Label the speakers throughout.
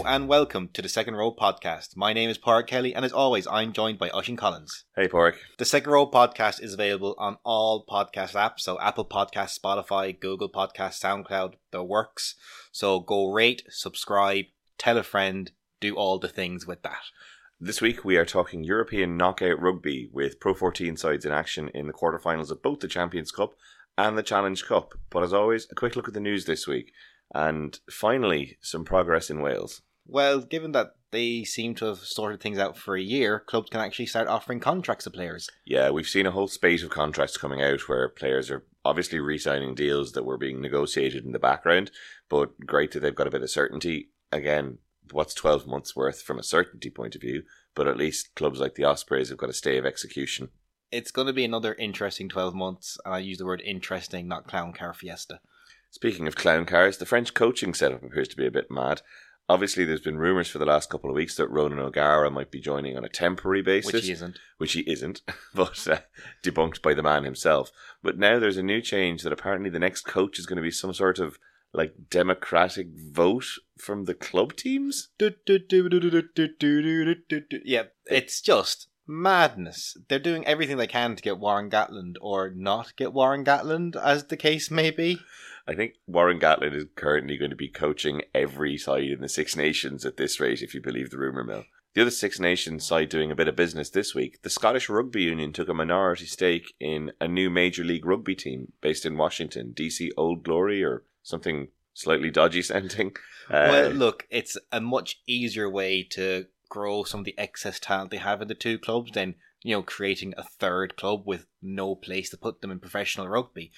Speaker 1: Hello and welcome to the Second Row Podcast. My name is Padraig Kelly, and as always, I'm joined by Oisín Collins.
Speaker 2: Hey, Pork.
Speaker 1: The Second Row Podcast is available on all podcast apps, so Apple Podcasts, Spotify, Google Podcasts, SoundCloud, the works. So go rate, subscribe, tell a friend, do all the things with that.
Speaker 2: This week we are talking European knockout rugby with Pro 14 sides in action in the quarterfinals of both the Champions Cup and the Challenge Cup. But as always, a quick look at the news this week. And finally, some progress in Wales.
Speaker 1: Well, given that they seem to have sorted things out for a year, clubs can actually start offering contracts to players.
Speaker 2: Yeah, we've seen a whole spate of contracts coming out where players are obviously re signing deals that were being negotiated in the background, but great that they've got a bit of certainty. Again, what's 12 months worth from a certainty point of view, but at least clubs like the Ospreys have got a stay of execution.
Speaker 1: It's going to be another interesting 12 months, and I use the word interesting, not clown car fiesta.
Speaker 2: Speaking of clown cars, the French coaching setup appears to be a bit mad. Obviously, there's been rumours for the last couple of weeks that Ronan O'Gara might be joining on a temporary basis.
Speaker 1: Which he isn't.
Speaker 2: Which he isn't, but uh, debunked by the man himself. But now there's a new change that apparently the next coach is going to be some sort of like democratic vote from the club teams.
Speaker 1: Yeah, it's just madness. They're doing everything they can to get Warren Gatland or not get Warren Gatland, as the case may be.
Speaker 2: I think Warren Gatland is currently going to be coaching every side in the Six Nations at this rate, if you believe the rumour mill. The other Six Nations side doing a bit of business this week, the Scottish Rugby Union took a minority stake in a new Major League Rugby team based in Washington, DC Old Glory or something slightly dodgy sounding. Uh,
Speaker 1: well, look, it's a much easier way to grow some of the excess talent they have in the two clubs than you know creating a third club with no place to put them in professional rugby.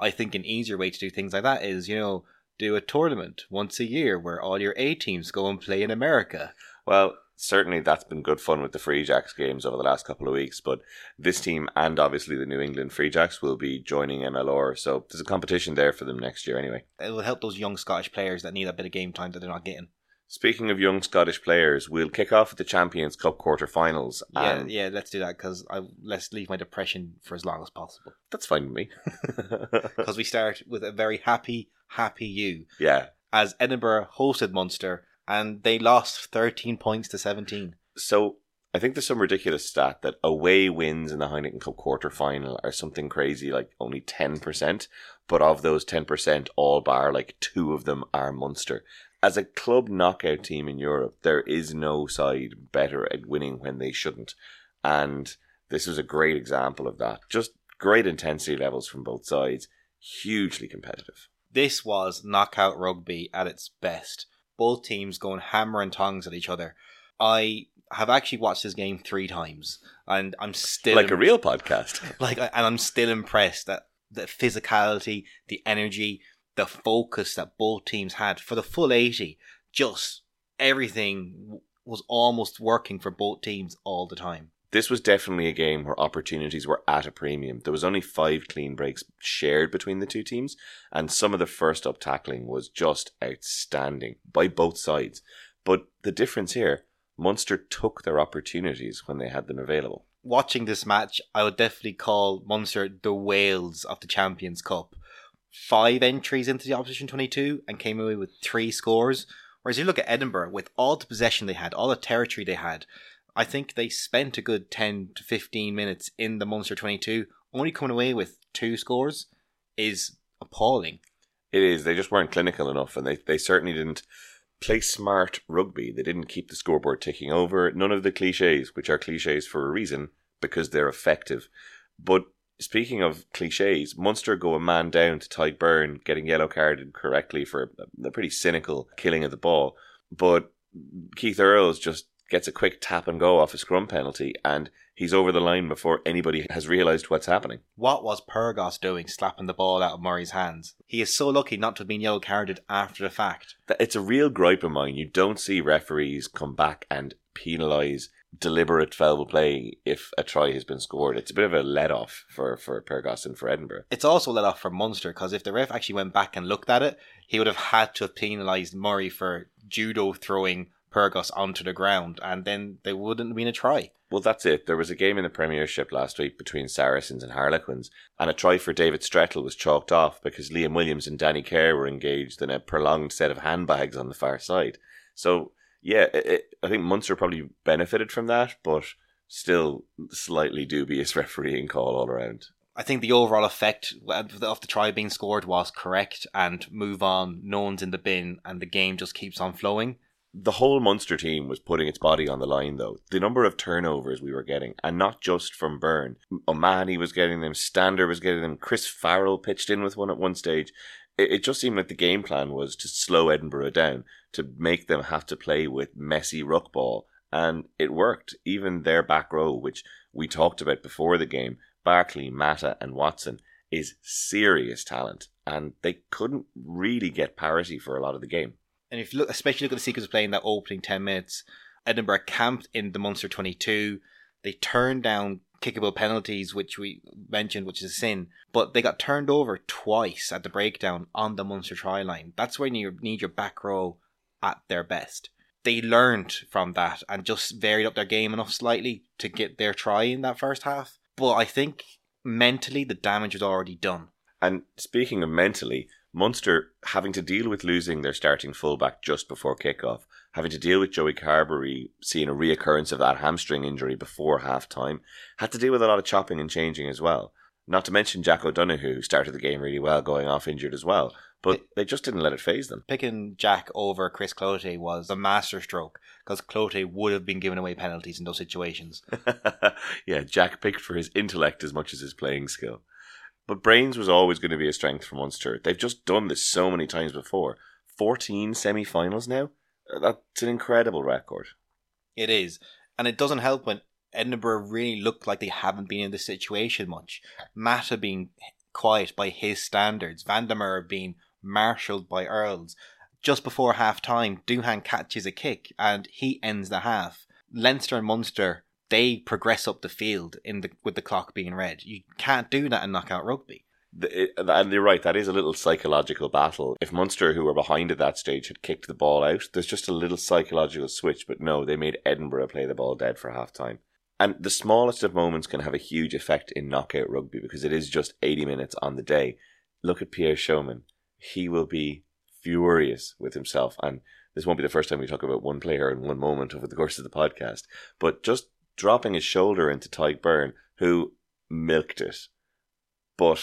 Speaker 1: I think an easier way to do things like that is you know do a tournament once a year where all your A teams go and play in America.
Speaker 2: Well, certainly that's been good fun with the Free Jacks games over the last couple of weeks. But this team and obviously the New England Free Jacks will be joining MLR, so there's a competition there for them next year anyway.
Speaker 1: It will help those young Scottish players that need a bit of game time that they're not getting.
Speaker 2: Speaking of young Scottish players, we'll kick off with the Champions Cup quarterfinals.
Speaker 1: Yeah, yeah, let's do that because I let's leave my depression for as long as possible.
Speaker 2: That's fine with me.
Speaker 1: Because we start with a very happy, happy you.
Speaker 2: Yeah.
Speaker 1: As Edinburgh hosted Munster and they lost 13 points to 17.
Speaker 2: So I think there's some ridiculous stat that away wins in the Heineken Cup quarter final are something crazy, like only 10%. But of those 10%, all bar like two of them are Munster. As a club knockout team in Europe, there is no side better at winning when they shouldn't. And this was a great example of that. Just great intensity levels from both sides, hugely competitive.
Speaker 1: This was knockout rugby at its best. Both teams going hammer and tongs at each other. I have actually watched this game three times, and I'm still
Speaker 2: like a real podcast.
Speaker 1: like, and I'm still impressed that the physicality, the energy, the focus that both teams had for the full eighty. Just everything was almost working for both teams all the time.
Speaker 2: This was definitely a game where opportunities were at a premium. There was only five clean breaks shared between the two teams, and some of the first up tackling was just outstanding by both sides. But the difference here, Munster took their opportunities when they had them available.
Speaker 1: Watching this match, I would definitely call Munster the Wales of the Champions Cup. Five entries into the opposition 22 and came away with three scores. Whereas you look at Edinburgh, with all the possession they had, all the territory they had, I think they spent a good 10 to 15 minutes in the Munster 22, only coming away with two scores is appalling.
Speaker 2: It is. They just weren't clinical enough, and they, they certainly didn't play smart rugby. They didn't keep the scoreboard ticking over. None of the cliches, which are cliches for a reason, because they're effective. But speaking of cliches, Munster go a man down to Tadhg Beirne, getting yellow carded correctly for a, pretty cynical killing of the ball. But Keith Earls just gets a quick tap and go off a scrum penalty, and he's over the line before anybody has realised what's happening.
Speaker 1: What was Pyrgos doing slapping the ball out of Murray's hands? He is so lucky not to have been yellow carded after the fact.
Speaker 2: It's a real gripe of mine. You don't see referees come back and penalise deliberate foul play if a try has been scored. It's a bit of a let off for, for Pyrgos and for Edinburgh.
Speaker 1: It's also let off for Munster because if the ref actually went back and looked at it, he would have had to have penalised Murray for judo throwing Pyrgos onto the ground, and then they wouldn't have been a try.
Speaker 2: Well, that's it. There was a game in the Premiership last week between Saracens and Harlequins, and a try for David Strettle was chalked off because Liam Williams and Danny Care were engaged in a prolonged set of handbags on the far side. So yeah, it, it, I think Munster probably benefited from that, but still slightly dubious refereeing call all around.
Speaker 1: I think the overall effect of the try being scored was correct and move on. No one's in the bin and the game just keeps on flowing.
Speaker 2: The whole Munster team was putting its body on the line, though. The number of turnovers we were getting, and not just from Beirne. O'Mahony was getting them, Stander was getting them, Chris Farrell pitched in with one at one stage. It, it just seemed like the game plan was to slow Edinburgh down, to make them have to play with messy ruck ball and it worked. Even their back row, which we talked about before the game, Barclay, Mata, and Watson, is serious talent, and they couldn't really get parity for a lot of the game.
Speaker 1: And if you look, especially look at the sequence of playing that opening ten minutes, Edinburgh camped in the Munster twenty-two. They turned down kickable penalties, which we mentioned, which is a sin, but they got turned over twice at the breakdown on the Munster try line. That's when you need your back row at their best they learned from that and just varied up their game enough slightly to get their try in that first half. But I think mentally the damage was already done.
Speaker 2: And speaking of mentally, Munster having to deal with losing their starting fullback just before kickoff, having to deal with Joey Carbery seeing a reoccurrence of that hamstring injury before half time, had to deal with a lot of chopping and changing as well. Not to mention Jack O'Donoghue, who started the game really well, going off injured as well. But they just didn't let it phase them.
Speaker 1: Picking Jack over Chris Cloete was a masterstroke because Cloete would have been giving away penalties in those situations.
Speaker 2: yeah, Jack picked for his intellect as much as his playing skill. But brains was always going to be a strength for Munster. They've just done this so many times before. 14 semi finals now? That's an incredible record.
Speaker 1: It is. And it doesn't help when Edinburgh really look like they haven't been in this situation much. Mata being quiet by his standards, Van der Merwe being marshalled by Earls. Just before half time, Duhan catches a kick and he ends the half. Leinster and Munster, they progress up the field in the with the clock being red. You can't do that in knockout rugby.
Speaker 2: The, and you're right, that is a little psychological battle. If Munster, who were behind at that stage, had kicked the ball out, there's just a little psychological switch. But no, they made Edinburgh play the ball dead for half time. And the smallest of moments can have a huge effect in knockout rugby because it is just 80 minutes on the day. Look at Pierre Schoeman he will be furious with himself. And this won't be the first time we talk about one player in one moment over the course of the podcast. But just dropping his shoulder into Tadhg Beirne, who milked it. But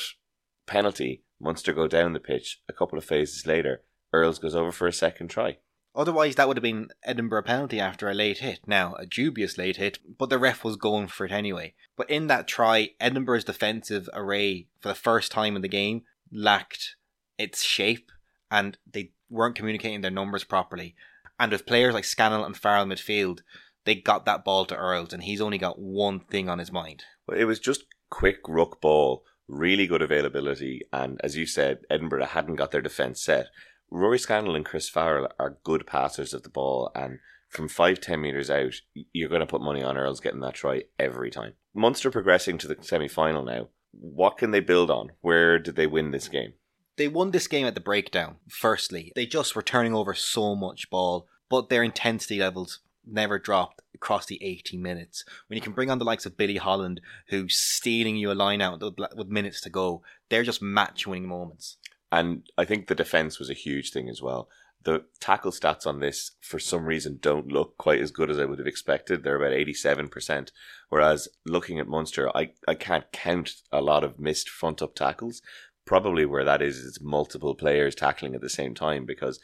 Speaker 2: penalty, Munster go down the pitch. A couple of phases later, Earls goes over for a second try.
Speaker 1: Otherwise, that would have been Edinburgh penalty after a late hit. Now, a dubious late hit, but the ref was going for it anyway. But in that try, Edinburgh's defensive array, for the first time in the game, lacked its shape and they weren't communicating their numbers properly. And with players like Scannell and Farrell midfield, they got that ball to Earls and he's only got one thing on his mind.
Speaker 2: Well, it was just quick ruck ball, really good availability, and as you said, Edinburgh hadn't got their defence set. Rory Scannell and Chris Farrell are good passers of the ball and from five, ten metres out, you're going to put money on Earls getting that try every time. Munster progressing to the semi final now. What can they build on? Where did they win this game?
Speaker 1: They won this game at the breakdown, firstly. They just were turning over so much ball, but their intensity levels never dropped across the 80 minutes. When you can bring on the likes of Billy Holland, who's stealing you a line out with minutes to go, they're just match winning moments.
Speaker 2: And I think the defence was a huge thing as well. The tackle stats on this, for some reason, don't look quite as good as I would have expected. They're about 87%. Whereas looking at Munster, I, I can't count a lot of missed front up tackles, probably where that is is multiple players tackling at the same time because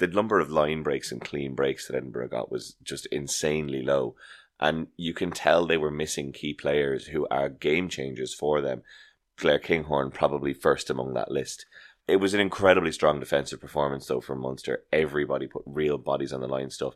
Speaker 2: the number of line breaks and clean breaks that Edinburgh got was just insanely low. And you can tell they were missing key players who are game changers for them. Blair Kinghorn probably first among that list. It was an incredibly strong defensive performance though from Munster. Everybody put real bodies on the line stuff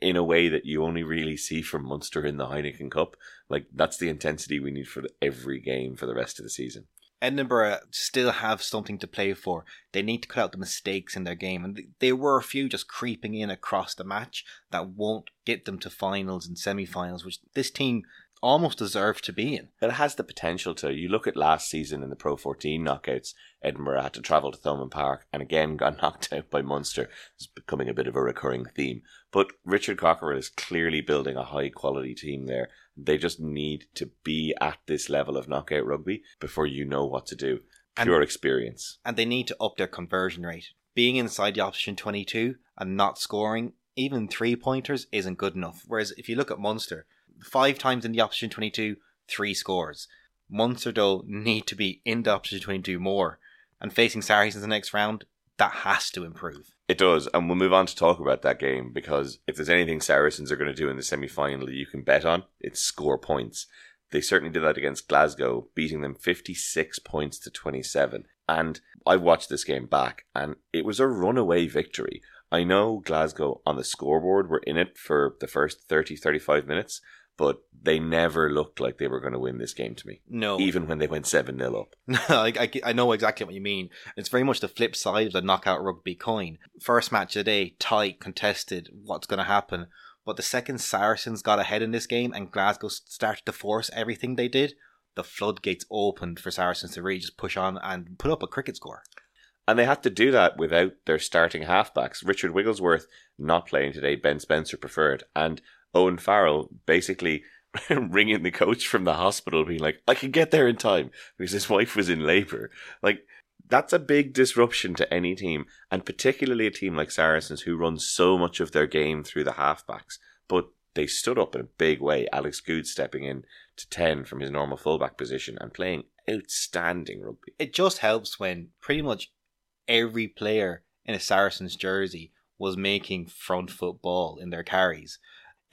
Speaker 2: in a way that you only really see from Munster in the Heineken Cup. Like that's the intensity we need for every game for the rest of the season.
Speaker 1: Edinburgh still have something to play for. They need to cut out the mistakes in their game, and there were a few just creeping in across the match that won't get them to finals and semi-finals, which this team almost deserve to be in.
Speaker 2: It has the potential to. You look at last season in the Pro 14 knockouts, Edinburgh had to travel to Thomond Park and again got knocked out by Munster. It's becoming a bit of a recurring theme. But Richard Cockerill is clearly building a high quality team there. They just need to be at this level of knockout rugby before you know what to do. Pure and, experience.
Speaker 1: And they need to up their conversion rate. Being inside the option 22 and not scoring even three pointers isn't good enough. Whereas if you look at Munster, five times in the option 22, three scores. Munster, though, need to be in the option 22 more. And facing Saracens in the next round, that has to improve.
Speaker 2: It does, and we'll move on to talk about that game because if there's anything Saracens are going to do in the semi final you can bet on, it's score points. They certainly did that against Glasgow, beating them 56 points to 27. And I watched this game back, and it was a runaway victory. I know Glasgow on the scoreboard were in it for the first 30 35 minutes, but they never looked like they were going to win this game to me.
Speaker 1: No.
Speaker 2: Even when they went 7 0 up.
Speaker 1: I, I, I know exactly what you mean. It's very much the flip side of the knockout rugby coin. First match of the day, tight, contested, what's going to happen. But the second Saracens got ahead in this game and Glasgow started to force everything they did, the floodgates opened for Saracens to really just push on and put up a cricket score.
Speaker 2: And they had to do that without their starting halfbacks. Richard Wigglesworth not playing today, Ben Spencer preferred, and Owen Farrell basically ringing the coach from the hospital, being like, I can get there in time because his wife was in labour. Like, that's a big disruption to any team, and particularly a team like Saracens who run so much of their game through the halfbacks. But they stood up in a big way. Alex Goode stepping in to 10 from his normal fullback position and playing outstanding rugby.
Speaker 1: It just helps when pretty much every player in a Saracens jersey was making front foot ball in their carries.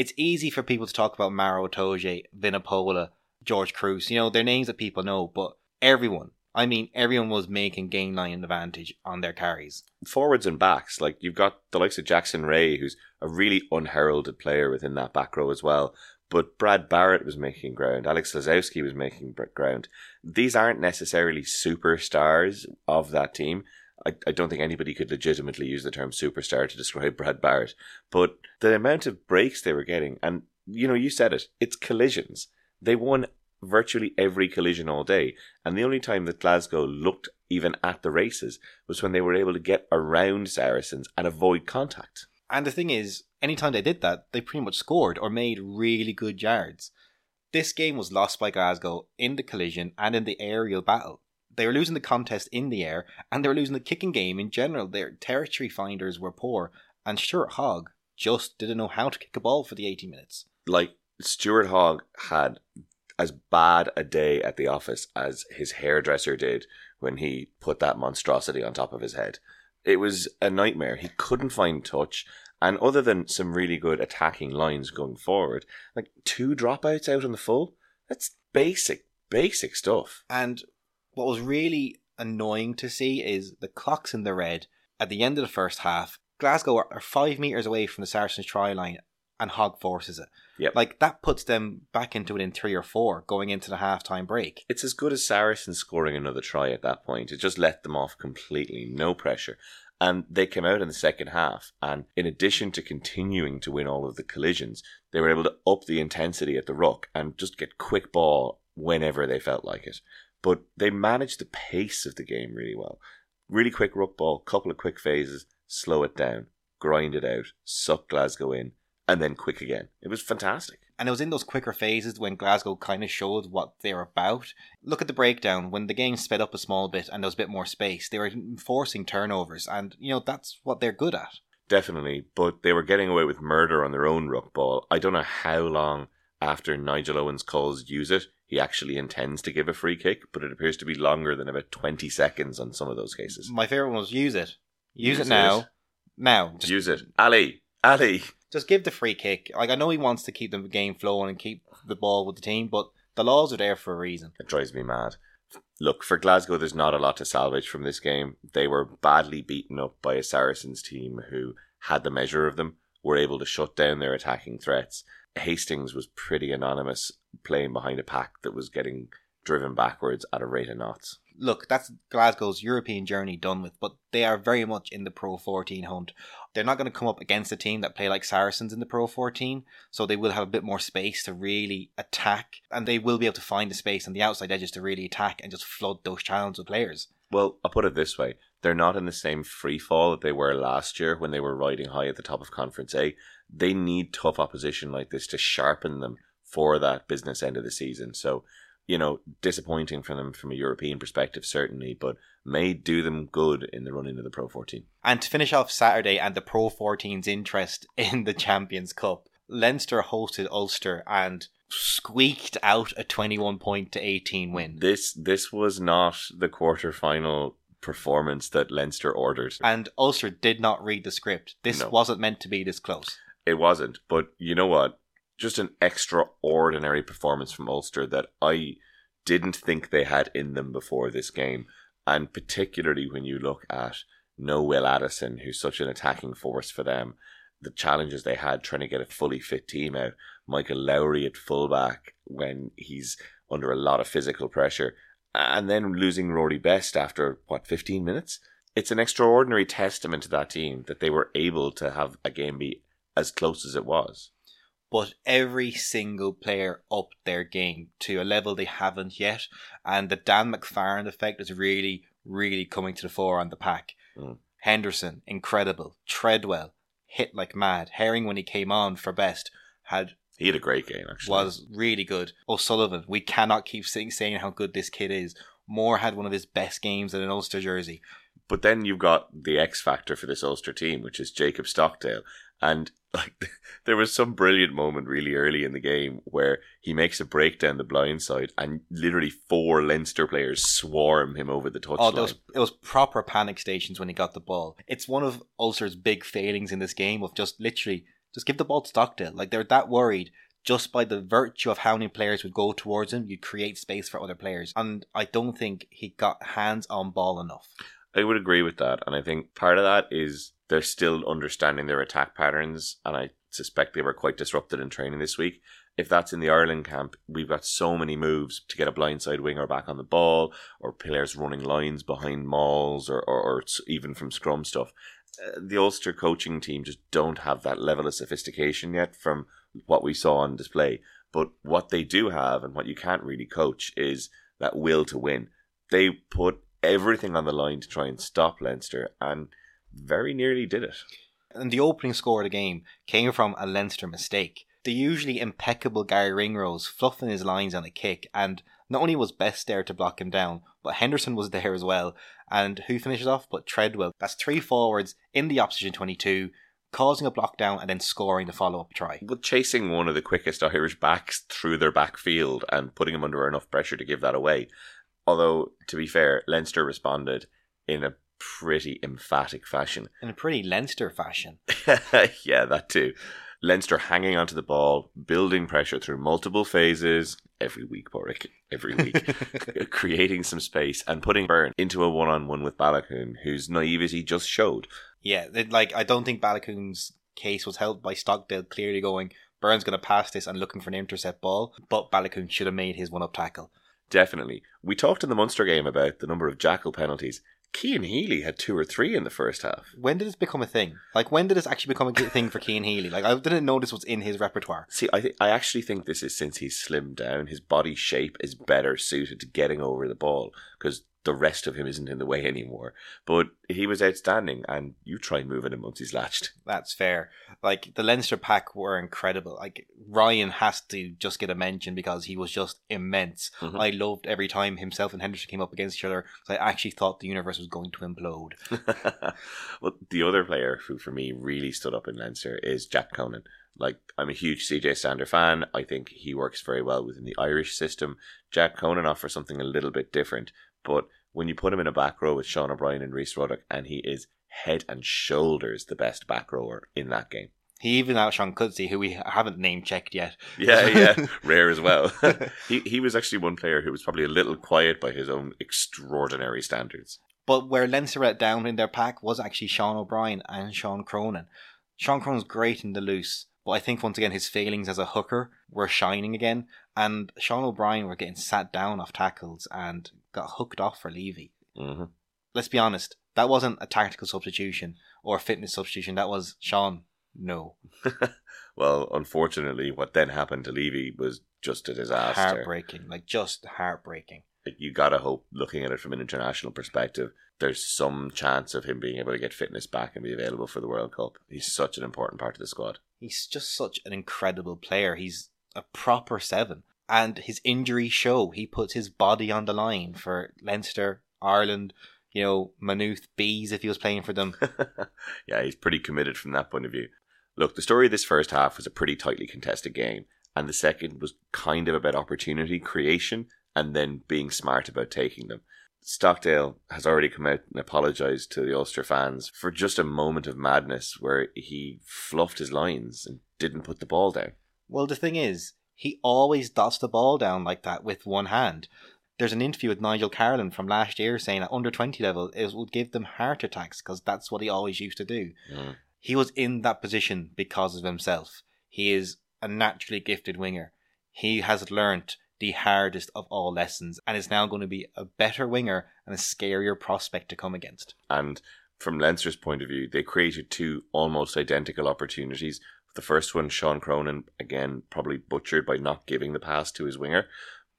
Speaker 1: It's easy for people to talk about Maro Itoje, Vunipola, George Kruis. You know, they're names that people know, but everyone, I mean, everyone was making gain line advantage on their carries.
Speaker 2: Forwards and backs, like you've got the likes of Jackson Wray, who's a really unheralded player within that back row as well. But Brad Barritt was making ground. Alex Lozowski was making ground. These aren't necessarily superstars of that team. I, I don't think anybody could legitimately use the term superstar to describe Brad Barritt. But the amount of breaks they were getting, and you know, you said it, it's collisions. They won virtually every collision all day. And the only time that Glasgow looked even at the races was when they were able to get around Saracens and avoid contact.
Speaker 1: And the thing is, anytime they did that, they pretty much scored or made really good yards. This game was lost by Glasgow in the collision and in the aerial battle. They were losing the contest in the air and they were losing the kicking game in general. Their territory finders were poor, and Stuart Hogg just didn't know how to kick a ball for the 80 minutes.
Speaker 2: Like, Stuart Hogg had as bad a day at the office as his hairdresser did when he put that monstrosity on top of his head. It was a nightmare. He couldn't find touch. And other than some really good attacking lines going forward, like two dropouts out on the full, that's basic, basic stuff.
Speaker 1: And what was really annoying to see is the clocks in the red at the end of the first half. Glasgow are, five metres away from the Saracens try line and Hogg forces it.
Speaker 2: Yep.
Speaker 1: Like that puts them back into it in three or four going into the half time break.
Speaker 2: It's as good as Saracens scoring another try at that point. It just let them off completely, no pressure. And they came out in the second half, and in addition to continuing to win all of the collisions, they were able to up the intensity at the ruck and just get quick ball whenever they felt like it. But they managed the pace of the game really well. Really quick ruck ball, couple of quick phases, slow it down, grind it out, suck Glasgow in, and then quick again. It was fantastic.
Speaker 1: And it was in those quicker phases when Glasgow kind of showed what they're about. Look at the breakdown when the game sped up a small bit and there was a bit more space. They were forcing turnovers, and you know that's what they're good at.
Speaker 2: Definitely, but they were getting away with murder on their own ruck ball. I don't know how long after Nigel Owens calls use it he actually intends to give a free kick, but it appears to be longer than about 20 seconds on some of those cases.
Speaker 1: My favourite one was use it. Use, use it now. It. Now.
Speaker 2: Just use it. Ali. Ali.
Speaker 1: Just give the free kick. Like, I know he wants to keep the game flowing and keep the ball with the team, but the laws are there for a reason.
Speaker 2: It drives me mad. Look, for Glasgow, there's not a lot to salvage from this game. They were badly beaten up by a Saracens team who had the measure of them, were able to shut down their attacking threats. Hastings was pretty anonymous playing behind a pack that was getting driven backwards at a rate of knots.
Speaker 1: Look, that's Glasgow's European journey done with, but they are very much in the Pro 14 hunt. They're not going to come up against a team that play like Saracens in the Pro 14, so they will have a bit more space to really attack, and they will be able to find the space on the outside edges to really attack and just flood those channels with players.
Speaker 2: Well, I'll put it this way. They're not in the same free fall that they were last year when they were riding high at the top of Conference A. They need tough opposition like this to sharpen them for that business end of the season. So you know, disappointing for them from a European perspective, certainly, but may do them good in the run into the Pro 14.
Speaker 1: And to finish off Saturday and the Pro 14's interest in the Champions Cup, Leinster hosted Ulster and squeaked out a 21 point to 18 win.
Speaker 2: This this was not the quarter final performance that Leinster ordered.
Speaker 1: And Ulster did not read the script. This
Speaker 2: No.
Speaker 1: wasn't meant to be this close.
Speaker 2: It wasn't, but you know what? Just an extraordinary performance from Ulster that I didn't think they had in them before this game. And particularly when you look at no Will Addison, who's such an attacking force for them, the challenges they had trying to get a fully fit team out. Michael Lowry at fullback when he's under a lot of physical pressure, and then losing Rory Best after what 15 minutes. It's an extraordinary testament to that team that they were able to have a game be as close as it was.
Speaker 1: But every single player upped their game to a level they haven't yet. And the Dan McFarland effect is really, really coming to the fore on the pack.
Speaker 2: Mm.
Speaker 1: Henderson, incredible. Treadwell, hit like mad. Herring, when he came on for best, had
Speaker 2: He had a great game, actually.
Speaker 1: was really good. O'Sullivan, we cannot keep saying, saying how good this kid is. Moore had one of his best games in an Ulster jersey.
Speaker 2: But then you've got the X factor for this Ulster team, which is Jacob Stockdale. And like there was some brilliant moment really early in the game where he makes a break down the blind side and literally four Leinster players swarm him over the touchline.
Speaker 1: Oh, those it was proper panic stations when he got the ball. It's one of Ulster's big failings in this game of just literally just give the ball to Stockdale. Like they're that worried just by the virtue of how many players would go towards him, you'd create space for other players. And I don't think he got hands on ball enough.
Speaker 2: I would agree with that, and I think part of that is they're still understanding their attack patterns, and I suspect they were quite disrupted in training this week. If that's in the Ireland camp, we've got so many moves to get a blindside winger back on the ball, or players running lines behind mauls, or, or, or even from scrum stuff. Uh, the Ulster coaching team just don't have that level of sophistication yet from what we saw on display. But what they do have, and what you can't really coach, is that will to win. They put everything on the line to try and stop Leinster, and very nearly did it.
Speaker 1: And the opening score of the game came from a Leinster mistake. The usually impeccable Garry Ringrose fluffing his lines on a kick, and not only was Best there to block him down, but Henderson was there as well. And who finishes off but Treadwell? That's three forwards in the opposition 22, causing a block down and then scoring the follow up try.
Speaker 2: But chasing one of the quickest Irish backs through their backfield and putting him under enough pressure to give that away. Although, to be fair, Leinster responded in a pretty emphatic fashion.
Speaker 1: In a pretty Leinster fashion.
Speaker 2: yeah, that too. Leinster hanging onto the ball, building pressure through multiple phases every week, Boric, every week, creating some space and putting Byrne into a one on one with Baloucoune, whose naivety just showed.
Speaker 1: Yeah, it- like I don't think Baloucoune's case was helped by Stockdale clearly going, Byrne's going to pass this and looking for an intercept ball, but Baloucoune should have made his one up tackle.
Speaker 2: Definitely. We talked in the Munster game about the number of jackal penalties. Cian Healy had two or three in the first half.
Speaker 1: When did this become a thing? Like, when did this actually become a thing for Cian Healy? Like, I didn't know this was in his repertoire.
Speaker 2: See, I th- I actually think this is since he's slimmed down. His body shape is better suited to getting over the ball because the rest of him isn't in the way anymore. But he was outstanding, and you try moving him once he's latched.
Speaker 1: That's fair. Like, the Leinster pack were incredible. Like, Ryan has to just get a mention because he was just immense.
Speaker 2: Mhm.
Speaker 1: I loved every time himself and Henderson came up against each other because I actually thought the universe was going to implode.
Speaker 2: well, the other player who for me really stood up in Leinster is Jack Conan. Like, I'm a huge CJ Stander fan. I think he works very well within the Irish system. Jack Conan offers something a little bit different, but when you put him in a back row with Sean O'Brien and Rhys Ruddock, and he is head and shoulders the best back rower in that game.
Speaker 1: He even outshone Cudsey, who we haven't name checked yet.
Speaker 2: Yeah, yeah, rare as well. he he was actually one player who was probably a little quiet by his own extraordinary standards.
Speaker 1: But where Leinster down in their pack was actually Sean O'Brien and Sean Cronin. Sean Cronin's great in the loose, but I think once again his failings as a hooker were shining again, and Sean O'Brien were getting sat down off tackles and got hooked off for Leavy.
Speaker 2: hmm
Speaker 1: Let's be honest, that wasn't a tactical substitution or a fitness substitution. That was Sean. No,
Speaker 2: well, unfortunately, what then happened to Leavy was just a disaster.
Speaker 1: heartbreaking, like just heartbreaking.
Speaker 2: Like, You gotta hope, looking at it from an international perspective, there's some chance of him being able to get fitness back and be available for the World Cup. He's such an important part of the squad.
Speaker 1: He's just such an incredible player. He's a proper seven. And his injuries show. He puts his body on the line for Leinster, Ireland, you know, Maynooth Bees if he was playing for them.
Speaker 2: yeah, he's pretty committed from that point of view. Look, the story of this first half was a pretty tightly contested game, and the second was kind of about opportunity creation and then being smart about taking them. Stockdale has already come out and apologised to the Ulster fans for just a moment of madness where he fluffed his lines and didn't put the ball down.
Speaker 1: Well, the thing is, he always dots the ball down like that with one hand. There's an interview with Nigel Carolan from last year saying at under 20 level, it would give them heart attacks because that's what he always used to do.
Speaker 2: Mm.
Speaker 1: He was in that position because of himself. He is a naturally gifted winger. He has learnt the hardest of all lessons and is now going to be a better winger and a scarier prospect to come against.
Speaker 2: And from Leinster's point of view, they created two almost identical opportunities. The first one, Sean Cronin, again, probably butchered by not giving the pass to his winger.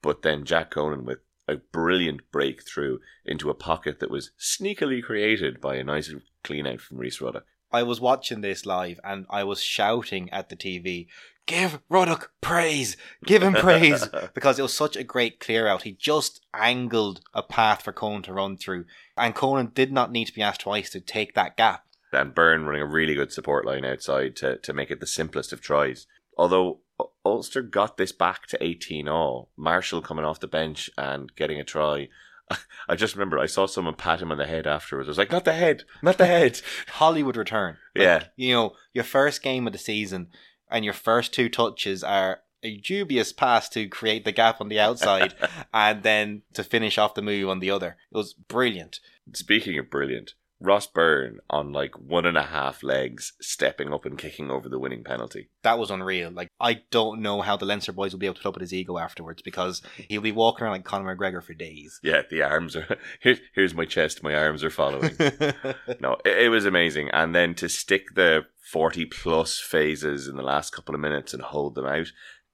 Speaker 2: But then Jack Conan with a brilliant breakthrough into a pocket that was sneakily created by a nice clean out from Rhys Ruddock.
Speaker 1: I was watching this live and I was shouting at the TV, give Ruddock praise, give him praise, because it was such a great clear out. He just angled a path for Conan to run through, and Conan did not need to be asked twice to take that gap.
Speaker 2: And Byrne running a really good support line outside to, to make it the simplest of tries. Although Ulster got this back to 18 all, Marshall coming off the bench and getting a try I just remember I saw someone pat him on the head afterwards. I was like, not the head, not the head.
Speaker 1: Hollywood return. Like,
Speaker 2: yeah.
Speaker 1: You know, your first game of the season and your first two touches are a dubious pass to create the gap on the outside and then to finish off the move on the other. It was brilliant.
Speaker 2: Speaking of brilliant, Ross Byrne on like one and a half legs, stepping up and kicking over the winning penalty.
Speaker 1: That was unreal. Like I don't know how the Leinster boys will be able to put up with his ego afterwards because he'll be walking around like Conor McGregor for days.
Speaker 2: Yeah, the arms are here, here's my chest, my arms are following. no, it, it was amazing, and then to stick the forty plus phases in the last couple of minutes and hold them out,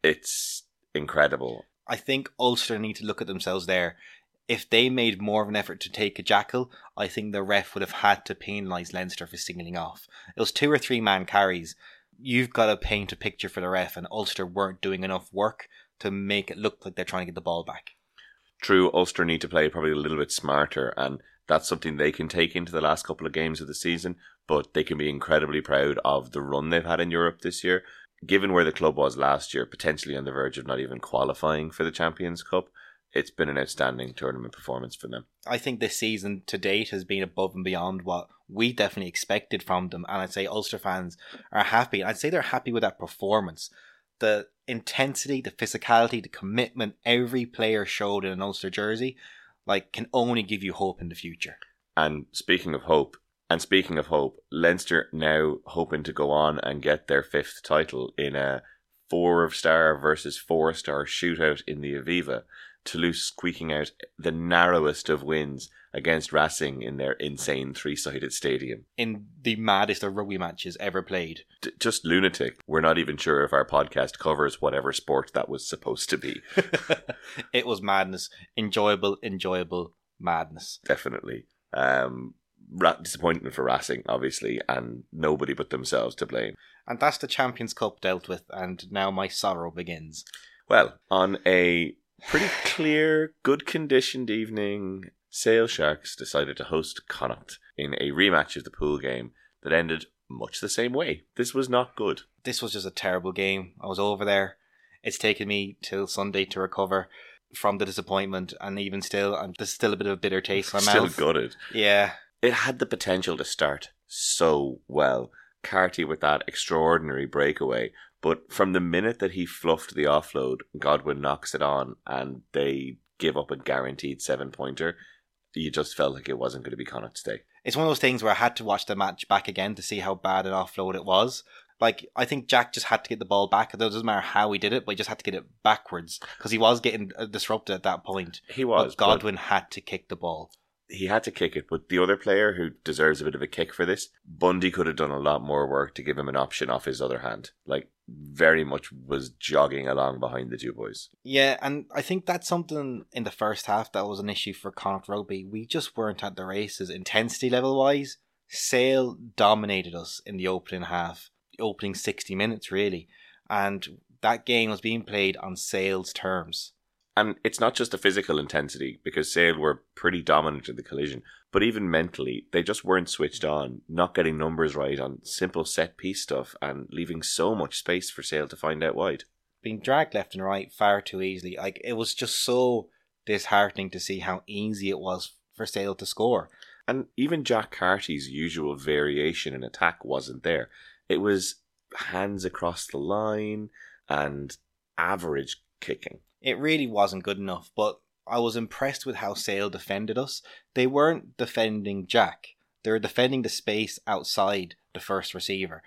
Speaker 2: it's incredible.
Speaker 1: I think Ulster need to look at themselves there if they made more of an effort to take a jackal, I think the ref would have had to penalise Leinster for singling off. It was two or three man carries. You've got to paint a picture for the ref, and Ulster weren't doing enough work to make it look like they're trying to get the ball back.
Speaker 2: True, Ulster need to play probably a little bit smarter, and that's something they can take into the last couple of games of the season. But they can be incredibly proud of the run they've had in Europe this year. Given where the club was last year, potentially on the verge of not even qualifying for the Champions Cup, it's been an outstanding tournament performance for them.
Speaker 1: I think this season to date has been above and beyond what we definitely expected from them. And I'd say Ulster fans are happy. I'd say they're happy with that performance. The intensity, the physicality, the commitment every player showed in an Ulster jersey, like, can only give you hope in the future.
Speaker 2: And speaking of hope, and speaking of hope, Leinster now hoping to go on and get their fifth title in a four star versus four star shootout in the Aviva. Toulouse squeaking out the narrowest of wins against Racing in their insane three sided stadium.
Speaker 1: In the maddest of rugby matches ever played.
Speaker 2: D- just lunatic. We're not even sure if our podcast covers whatever sport that was supposed to be.
Speaker 1: it was madness. Enjoyable, enjoyable madness.
Speaker 2: Definitely. Um, ra- disappointment for Racing, obviously, and nobody but themselves to blame.
Speaker 1: And that's the Champions Cup dealt with, and now my sorrow begins.
Speaker 2: Well, on a pretty clear, good conditioned evening, Sale Sharks decided to host Connacht in a rematch of the pool game that ended much the same way. This was not good.
Speaker 1: This was just a terrible game. I was over there. It's taken me till Sunday to recover from the disappointment, and even still, I'm there's still a bit of a bitter taste in my
Speaker 2: Still
Speaker 1: mouth.
Speaker 2: gutted.
Speaker 1: Yeah,
Speaker 2: It had the potential to start so well. Carty with that extraordinary breakaway, but from the minute that he fluffed the offload, Godwin knocks it on, and they give up a guaranteed seven pointer. You just felt like it wasn't going to be Connacht's day.
Speaker 1: it's one of those things where I had to watch the match back again to see how bad an offload it was. Like I think Jack just had to get the ball back. It doesn't matter how he did it, but he just had to get it backwards because he was getting uh, disrupted at that point.
Speaker 2: He was,
Speaker 1: but Godwin had to kick the ball.
Speaker 2: he had to kick it, but the other player who deserves a bit of a kick for this, Bundee could have done a lot more work to give him an option off his other hand. Like, very much was jogging along behind the two boys.
Speaker 1: Yeah, and I think that's something in the first half that was an issue for Connacht Rugby. We just weren't at the races intensity level wise. Sale dominated us in the opening half, the opening 60 minutes, really. And that game was being played on Sale's terms.
Speaker 2: And it's not just the physical intensity, because Sale were pretty dominant in the collision, but even mentally, they just weren't switched on, not getting numbers right on simple set piece stuff and leaving so much space for Sale to find out wide.
Speaker 1: Being dragged left and right far too easily. Like it was just so disheartening to see how easy it was for Sale to score.
Speaker 2: And even Jack Carty's usual variation in attack wasn't there. It was hands across the line and average kicking.
Speaker 1: It really wasn't good enough, but I was impressed with how Sale defended us. They weren't defending Jack, they were defending the space outside the first receiver.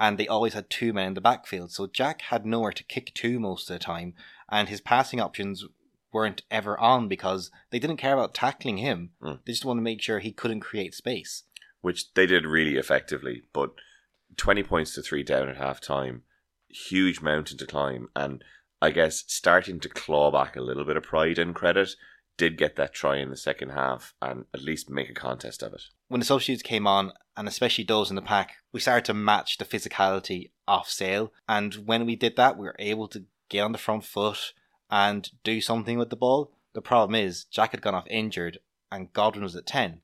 Speaker 1: And they always had two men in the backfield. So Jack had nowhere to kick to most of the time, and his passing options weren't ever on because they didn't care about tackling him.
Speaker 2: Mm.
Speaker 1: They just wanted to make sure he couldn't create space.
Speaker 2: Which they did really effectively, but 20 points to three down at half time, huge mountain to climb, and I guess starting to claw back a little bit of pride and credit. Did get that try in the second half and at least make a contest of it.
Speaker 1: When the substitutes came on, and especially those in the pack, we started to match the physicality off sale. And when we did that, we were able to get on the front foot and do something with the ball. The problem is, Jack had gone off injured and Godwin was at 10.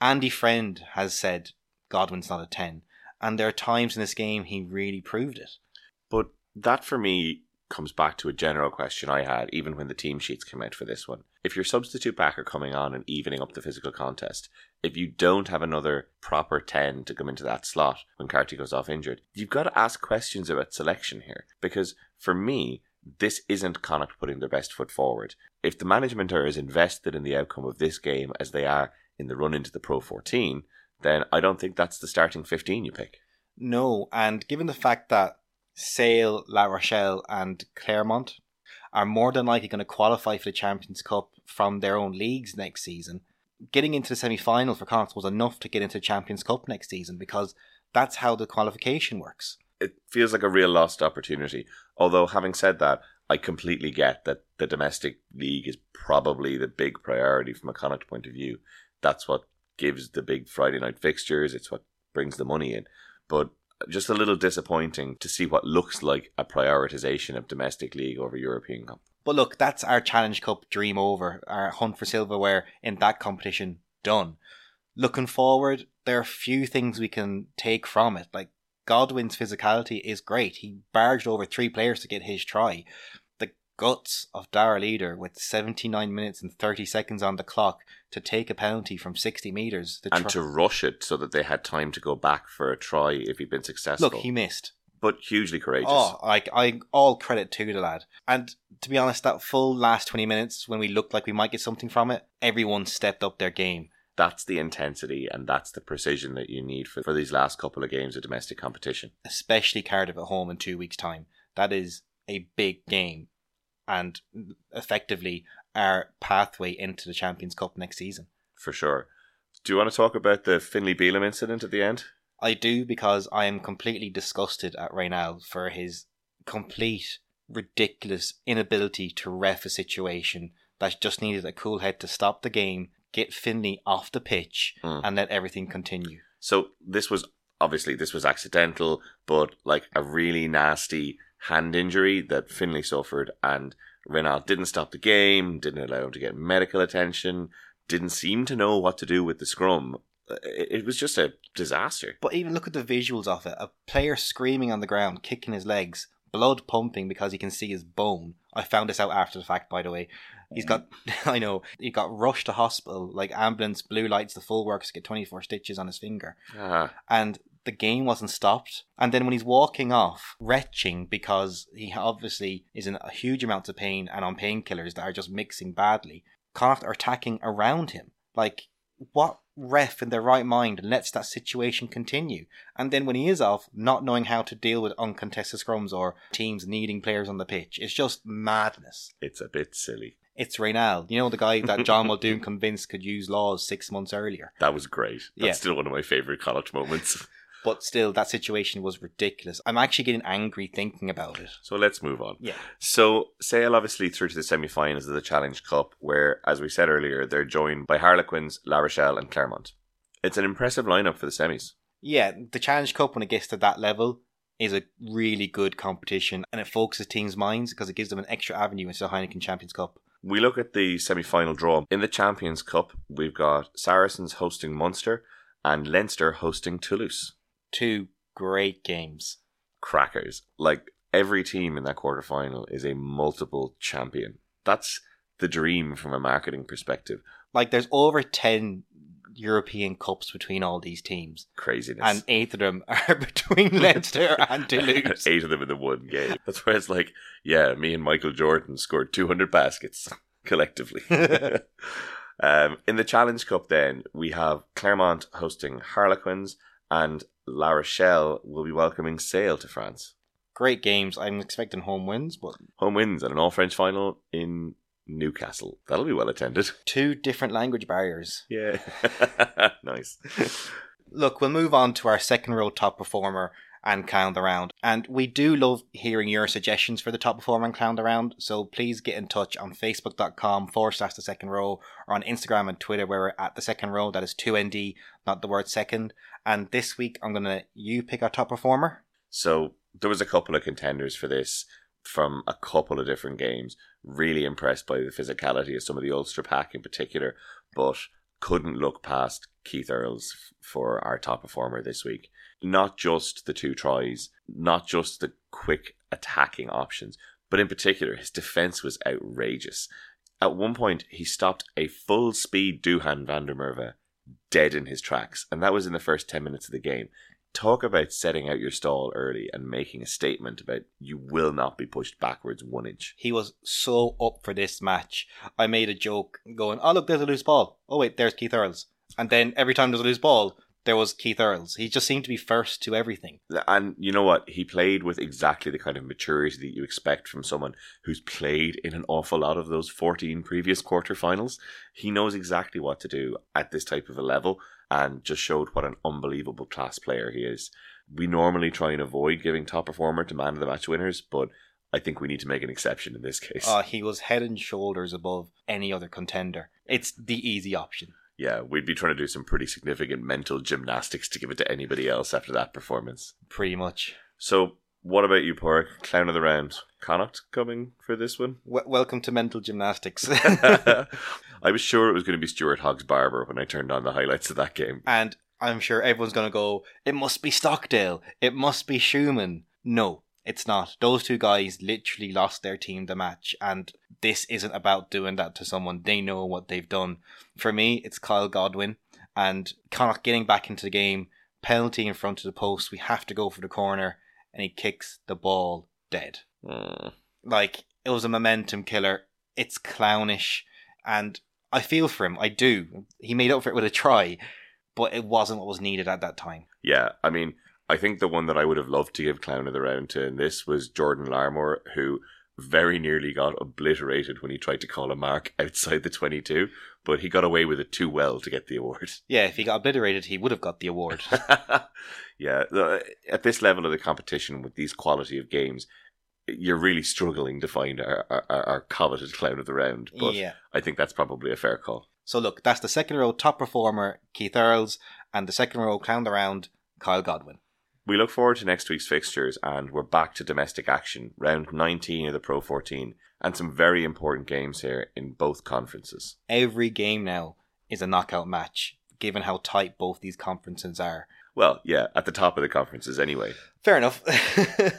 Speaker 1: Andy Friend has said Godwin's not at 10. And there are times in this game he really proved it.
Speaker 2: But that for me comes back to a general question I had, even when the team sheets came out for this one. If your substitute backer coming on and evening up the physical contest, if you don't have another proper 10 to come into that slot when Carty goes off injured, you've got to ask questions about selection here. Because for me, this isn't Connacht putting their best foot forward. If the management are as invested in the outcome of this game as they are in the run into the Pro 14, then I don't think that's the starting 15 you pick.
Speaker 1: No, and given the fact that Sale, La Rochelle, and Clermont are more than likely going to qualify for the Champions Cup from their own leagues next season. Getting into the semi final for Connacht was enough to get into the Champions Cup next season because that's how the qualification works.
Speaker 2: It feels like a real lost opportunity. Although, having said that, I completely get that the domestic league is probably the big priority from a Connacht point of view. That's what gives the big Friday night fixtures, it's what brings the money in. But just a little disappointing to see what looks like a prioritization of domestic league over European Cup.
Speaker 1: But look, that's our Challenge Cup dream over. Our hunt for silverware in that competition done. Looking forward, there are few things we can take from it. Like Godwin's physicality is great. He barged over three players to get his try. Guts of Darragh Leader with 79 minutes and 30 seconds on the clock to take a penalty from 60 metres.
Speaker 2: And to rush it so that they had time to go back for a try if he'd been successful.
Speaker 1: Look, he missed.
Speaker 2: but hugely courageous.
Speaker 1: Oh, like I all credit to the lad. And to be honest, that full last twenty minutes when we looked like we might get something from it, everyone stepped up their game.
Speaker 2: That's the intensity and that's the precision that you need for, for these last couple of games of domestic competition.
Speaker 1: Especially Cardiff at home in two weeks' time. That is a big game, and effectively our pathway into the Champions Cup next season.
Speaker 2: For sure. Do you want to talk about the Finlay Bealham incident at the end?
Speaker 1: I do because I am completely disgusted at Raynal for his complete, ridiculous inability to ref a situation that just needed a cool head to stop the game, get Finley off the pitch,
Speaker 2: Mm.
Speaker 1: and let everything continue.
Speaker 2: So this was obviously this was accidental, but like a really nasty hand injury that Finlay suffered, and Raynal didn't stop the game, didn't allow him to get medical attention, didn't seem to know what to do with the scrum. It, was just a disaster.
Speaker 1: But even look at the visuals of it a player screaming on the ground, kicking his legs, blood pumping because he can see his bone. I found this out after the fact, by the way. He's got, I know, he got rushed to hospital, like ambulance, blue lights, the full works, get 24 stitches on his finger.
Speaker 2: Ah,
Speaker 1: and the game wasn't stopped. And then when he's walking off, retching because he obviously is in a huge amount of pain and on painkillers that are just mixing badly, Connacht are attacking around him. Like, what ref in their right mind lets that situation continue? And then when he is off, not knowing how to deal with uncontested scrums or teams needing players on the pitch, it's just madness.
Speaker 2: it's a bit silly.
Speaker 1: It's Raynal, you know, the guy that John Muldoon convinced could use laws six months earlier.
Speaker 2: That was great. That's
Speaker 1: Yeah.
Speaker 2: still one of my favourite college moments.
Speaker 1: But still, that situation was ridiculous. I'm actually getting angry thinking about it.
Speaker 2: So let's move on.
Speaker 1: Yeah.
Speaker 2: So Sale obviously through to the semi-finals of the Challenge Cup, where, as we said earlier, they're joined by Harlequins, La Rochelle, and Clermont. It's an impressive lineup for the semis.
Speaker 1: Yeah, the Challenge Cup, when it gets to that level, is a really good competition and it focuses teams' minds because it gives them an extra avenue into the Heineken Champions Cup.
Speaker 2: We look at the semi final draw. In the Champions Cup, we've got Saracens hosting Munster and Leinster hosting Toulouse.
Speaker 1: Two great games.
Speaker 2: Crackers. Like every team in that quarter final is a multiple champion. That's the dream from a marketing perspective.
Speaker 1: Like there's over 10 European Cups between all these teams.
Speaker 2: Craziness.
Speaker 1: And eight of them are between Leinster and Toulouse.
Speaker 2: Eight of them in the one game. That's where it's like, yeah, me and Michael Jordan scored 200 baskets collectively. um, in the Challenge Cup, then, we have Clermont hosting Harlequins and La Rochelle will be welcoming Sale to France.
Speaker 1: Great games. I'm expecting home wins, but
Speaker 2: Home wins and an all French final in Newcastle. That'll be well attended.
Speaker 1: two different language barriers.
Speaker 2: Yeah. nice.
Speaker 1: Look, we'll move on to our second row top performer and clown the round. And we do love hearing your suggestions for the top performer and clown the round. So please get in touch on facebook.com forward slash the second row or on Instagram and Twitter where we're at the second row. That is 2ND, not the word second. And this week I'm going to you pick our top performer.
Speaker 2: So there was a couple of contenders for this from a couple of different games. Really impressed by the physicality of some of the Ulster pack in particular, but couldn't look past Keith Earls for our top performer this week. Not just the two tries, not just the quick attacking options, but in particular his defense was outrageous. At one point, he stopped a full speed Duhan van der Merwe dead in his tracks, and that was in the first 10 minutes of the game talk about setting out your stall early and making a statement about you will not be pushed backwards one inch.
Speaker 1: He was so up for this match. I made a joke going, oh, look, there's a loose ball. Oh, wait, there's Keith Earls. And then every time there's a loose ball, there was Keith Earls. He just seemed to be first to everything.
Speaker 2: And you know what? He played with exactly the kind of maturity that you expect from someone who's played in an awful lot of those 14 previous quarterfinals. He knows exactly what to do at this type of a level and just showed what an unbelievable class player he is. We normally try and avoid giving top performer to man of the match winners, but I think we need to make an exception in this case.
Speaker 1: Uh, he was head and shoulders above any other contender. It's the easy option.
Speaker 2: Yeah, we'd be trying to do some pretty significant mental gymnastics to give it to anybody else after that performance.
Speaker 1: Pretty much.
Speaker 2: So, what about you, Pork? Clown of the round. Connacht coming for this one?
Speaker 1: W- welcome to mental gymnastics.
Speaker 2: I was sure it was going to be Stuart Hoggs Barber when I turned on the highlights of that game.
Speaker 1: and I'm sure everyone's going to go, it must be Stockdale. It must be Schumann. No, it's not. Those two guys literally lost their team the match, and this isn't about doing that to someone. They know what they've done. For me, it's Kyle Godwin, and Connacht getting back into the game, penalty in front of the post. We have to go for the corner, and he kicks the ball dead.
Speaker 2: Mm.
Speaker 1: Like, it was a momentum killer. It's clownish, and I feel for him. I do. He made up for it with a try, but it wasn't what was needed at that time.
Speaker 2: Yeah, I mean, I think the one that I would have loved to give Clown of the Round to in this was Jordan Larmour, who very nearly got obliterated when he tried to call a mark outside the 22, but he got away with it too well to get the award.
Speaker 1: Yeah, if he got obliterated, he would have got the award.
Speaker 2: yeah, at this level of the competition with these quality of games, you're really struggling to find our, our, our coveted clown of the round. But
Speaker 1: yeah.
Speaker 2: I think that's probably a fair call.
Speaker 1: So look, that's the second row top performer, Keith Earls, and the second row clown of the round, Kyle Godwin.
Speaker 2: We look forward to next week's fixtures, and we're back to domestic action, round 19 of the Pro 14, and some very important games here in both conferences.
Speaker 1: Every game now is a knockout match, given how tight both these conferences are.
Speaker 2: Well, yeah, at the top of the conferences anyway.
Speaker 1: Fair enough.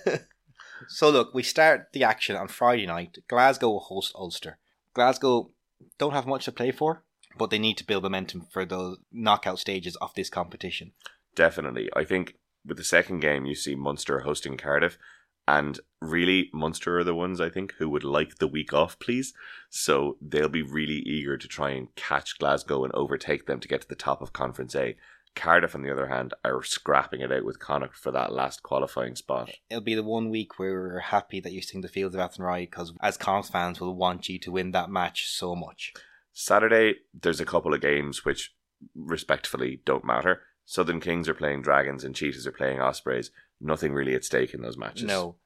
Speaker 1: so look, we start the action on Friday night. Glasgow will host Ulster. Glasgow don't have much to play for, but they need to build momentum for the knockout stages of this competition.
Speaker 2: Definitely. I think with the second game, you see Munster hosting Cardiff, and really, Munster are the ones I think who would like the week off, please. So they'll be really eager to try and catch Glasgow and overtake them to get to the top of Conference A. Cardiff, on the other hand, are scrapping it out with Connacht for that last qualifying spot.
Speaker 1: It'll be the one week where we're happy that you're seeing the fields of Athenry because as Connacht fans will want you to win that match so much.
Speaker 2: Saturday, there's a couple of games which respectfully don't matter. Southern Kings are playing Dragons and Cheetahs are playing Ospreys. Nothing really at stake in those matches.
Speaker 1: No.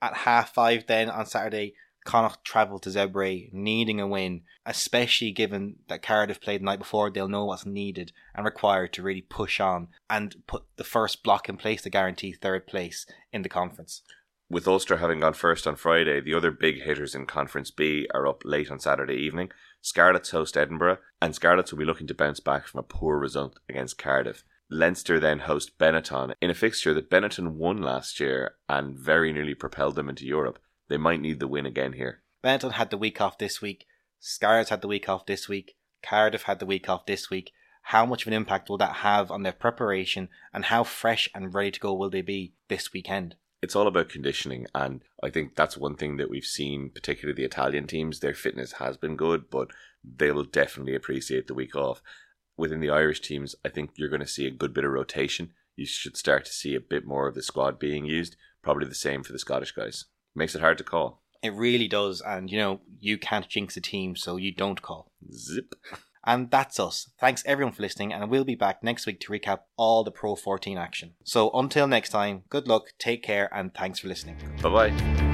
Speaker 1: At half five then on Saturday, Connacht travel to Zebre needing a win, especially given that Cardiff played the night before. They'll know what's needed and required to really push on and put the first block in place to guarantee third place in the conference.
Speaker 2: With Ulster having gone first on Friday, the other big hitters in Conference B are up late on Saturday evening. Scarlets host Edinburgh, and Scarlets will be looking to bounce back from a poor result against Cardiff. Leinster then host Benetton in a fixture that Benetton won last year and very nearly propelled them into Europe. They might need the win again here.
Speaker 1: Benetton had the week off this week. Scarlets had the week off this week. Cardiff had the week off this week. How much of an impact will that have on their preparation and how fresh and ready to go will they be this weekend?
Speaker 2: It's all about conditioning, and I think that's one thing that we've seen, particularly the Italian teams. Their fitness has been good, but they will definitely appreciate the week off. Within the Irish teams, I think you're going to see a good bit of rotation. You should start to see a bit more of the squad being used. Probably the same for the Scottish guys. Makes it hard to call.
Speaker 1: It really does, and you know, you can't jinx a team, so you don't call.
Speaker 2: Zip.
Speaker 1: And that's us. Thanks everyone for listening, and we'll be back next week to recap all the Pro 14 action. So until next time, good luck, take care, and thanks for listening.
Speaker 2: Bye bye.